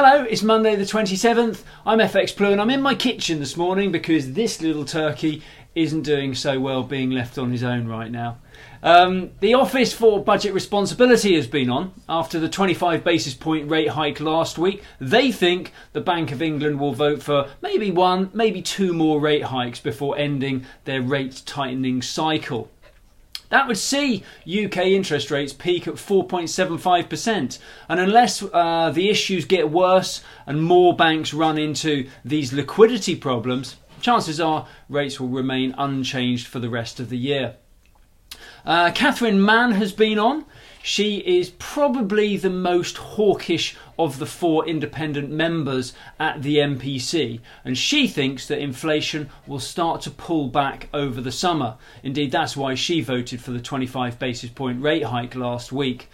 Hello, it's Monday the 27th. I'm FX Blue and I'm in my kitchen this morning because this little turkey isn't doing so well being left on his own right now. Um, the Office for Budget Responsibility has been on after the 25 basis point rate hike last week. They think the Bank of England will vote for maybe one, maybe two more rate hikes before ending their rate tightening cycle. That would see UK interest rates peak at 4.75%. And unless uh, the issues get worse and more banks run into these liquidity problems, chances are rates will remain unchanged for the rest of the year. Uh, Catherine Mann has been on. She is probably the most hawkish of the four independent members at the MPC, and she thinks that inflation will start to pull back over the summer. Indeed, that's why she voted for the 25 basis point rate hike last week.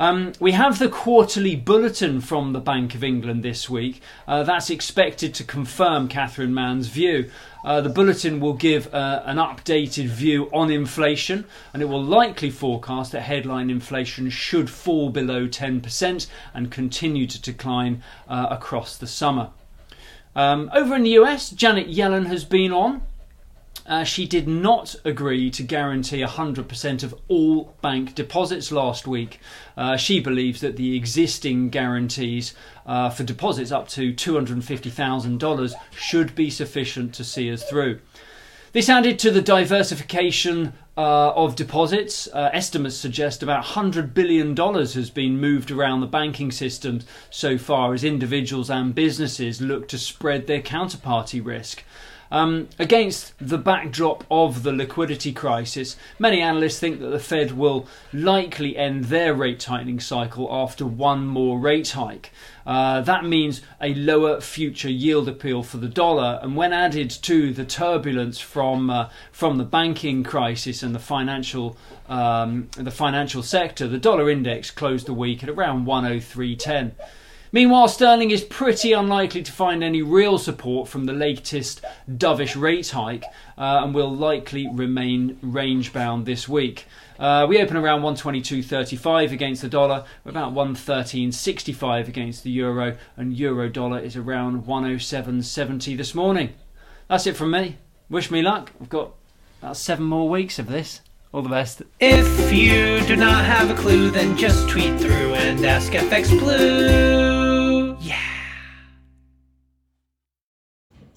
Um, we have the quarterly bulletin from the Bank of England this week. Uh, that's expected to confirm Catherine Mann's view. Uh, the bulletin will give uh, an updated view on inflation, and it will likely forecast that headline inflation should fall below 10% and continue to decline uh, across the summer. Um, over in the US, Janet Yellen has been on. Uh, she did not agree to guarantee 100% of all bank deposits last week. Uh, she believes that the existing guarantees uh, for deposits up to $250,000 should be sufficient to see us through. This added to the diversification uh, of deposits. Uh, estimates suggest about $100 billion has been moved around the banking system so far as individuals and businesses look to spread their counterparty risk. Um, against the backdrop of the liquidity crisis, many analysts think that the Fed will likely end their rate tightening cycle after one more rate hike. Uh, that means a lower future yield appeal for the dollar, and when added to the turbulence from uh, from the banking crisis and the financial um, the financial sector, the dollar index closed the week at around 103.10. Meanwhile, sterling is pretty unlikely to find any real support from the latest dovish rate hike uh, and will likely remain range bound this week. Uh, we open around 122.35 against the dollar, about 113.65 against the euro, and euro dollar is around 107.70 this morning. That's it from me. Wish me luck. We've got about seven more weeks of this. All the best. If you do not have a clue, then just tweet through and ask FX Blue.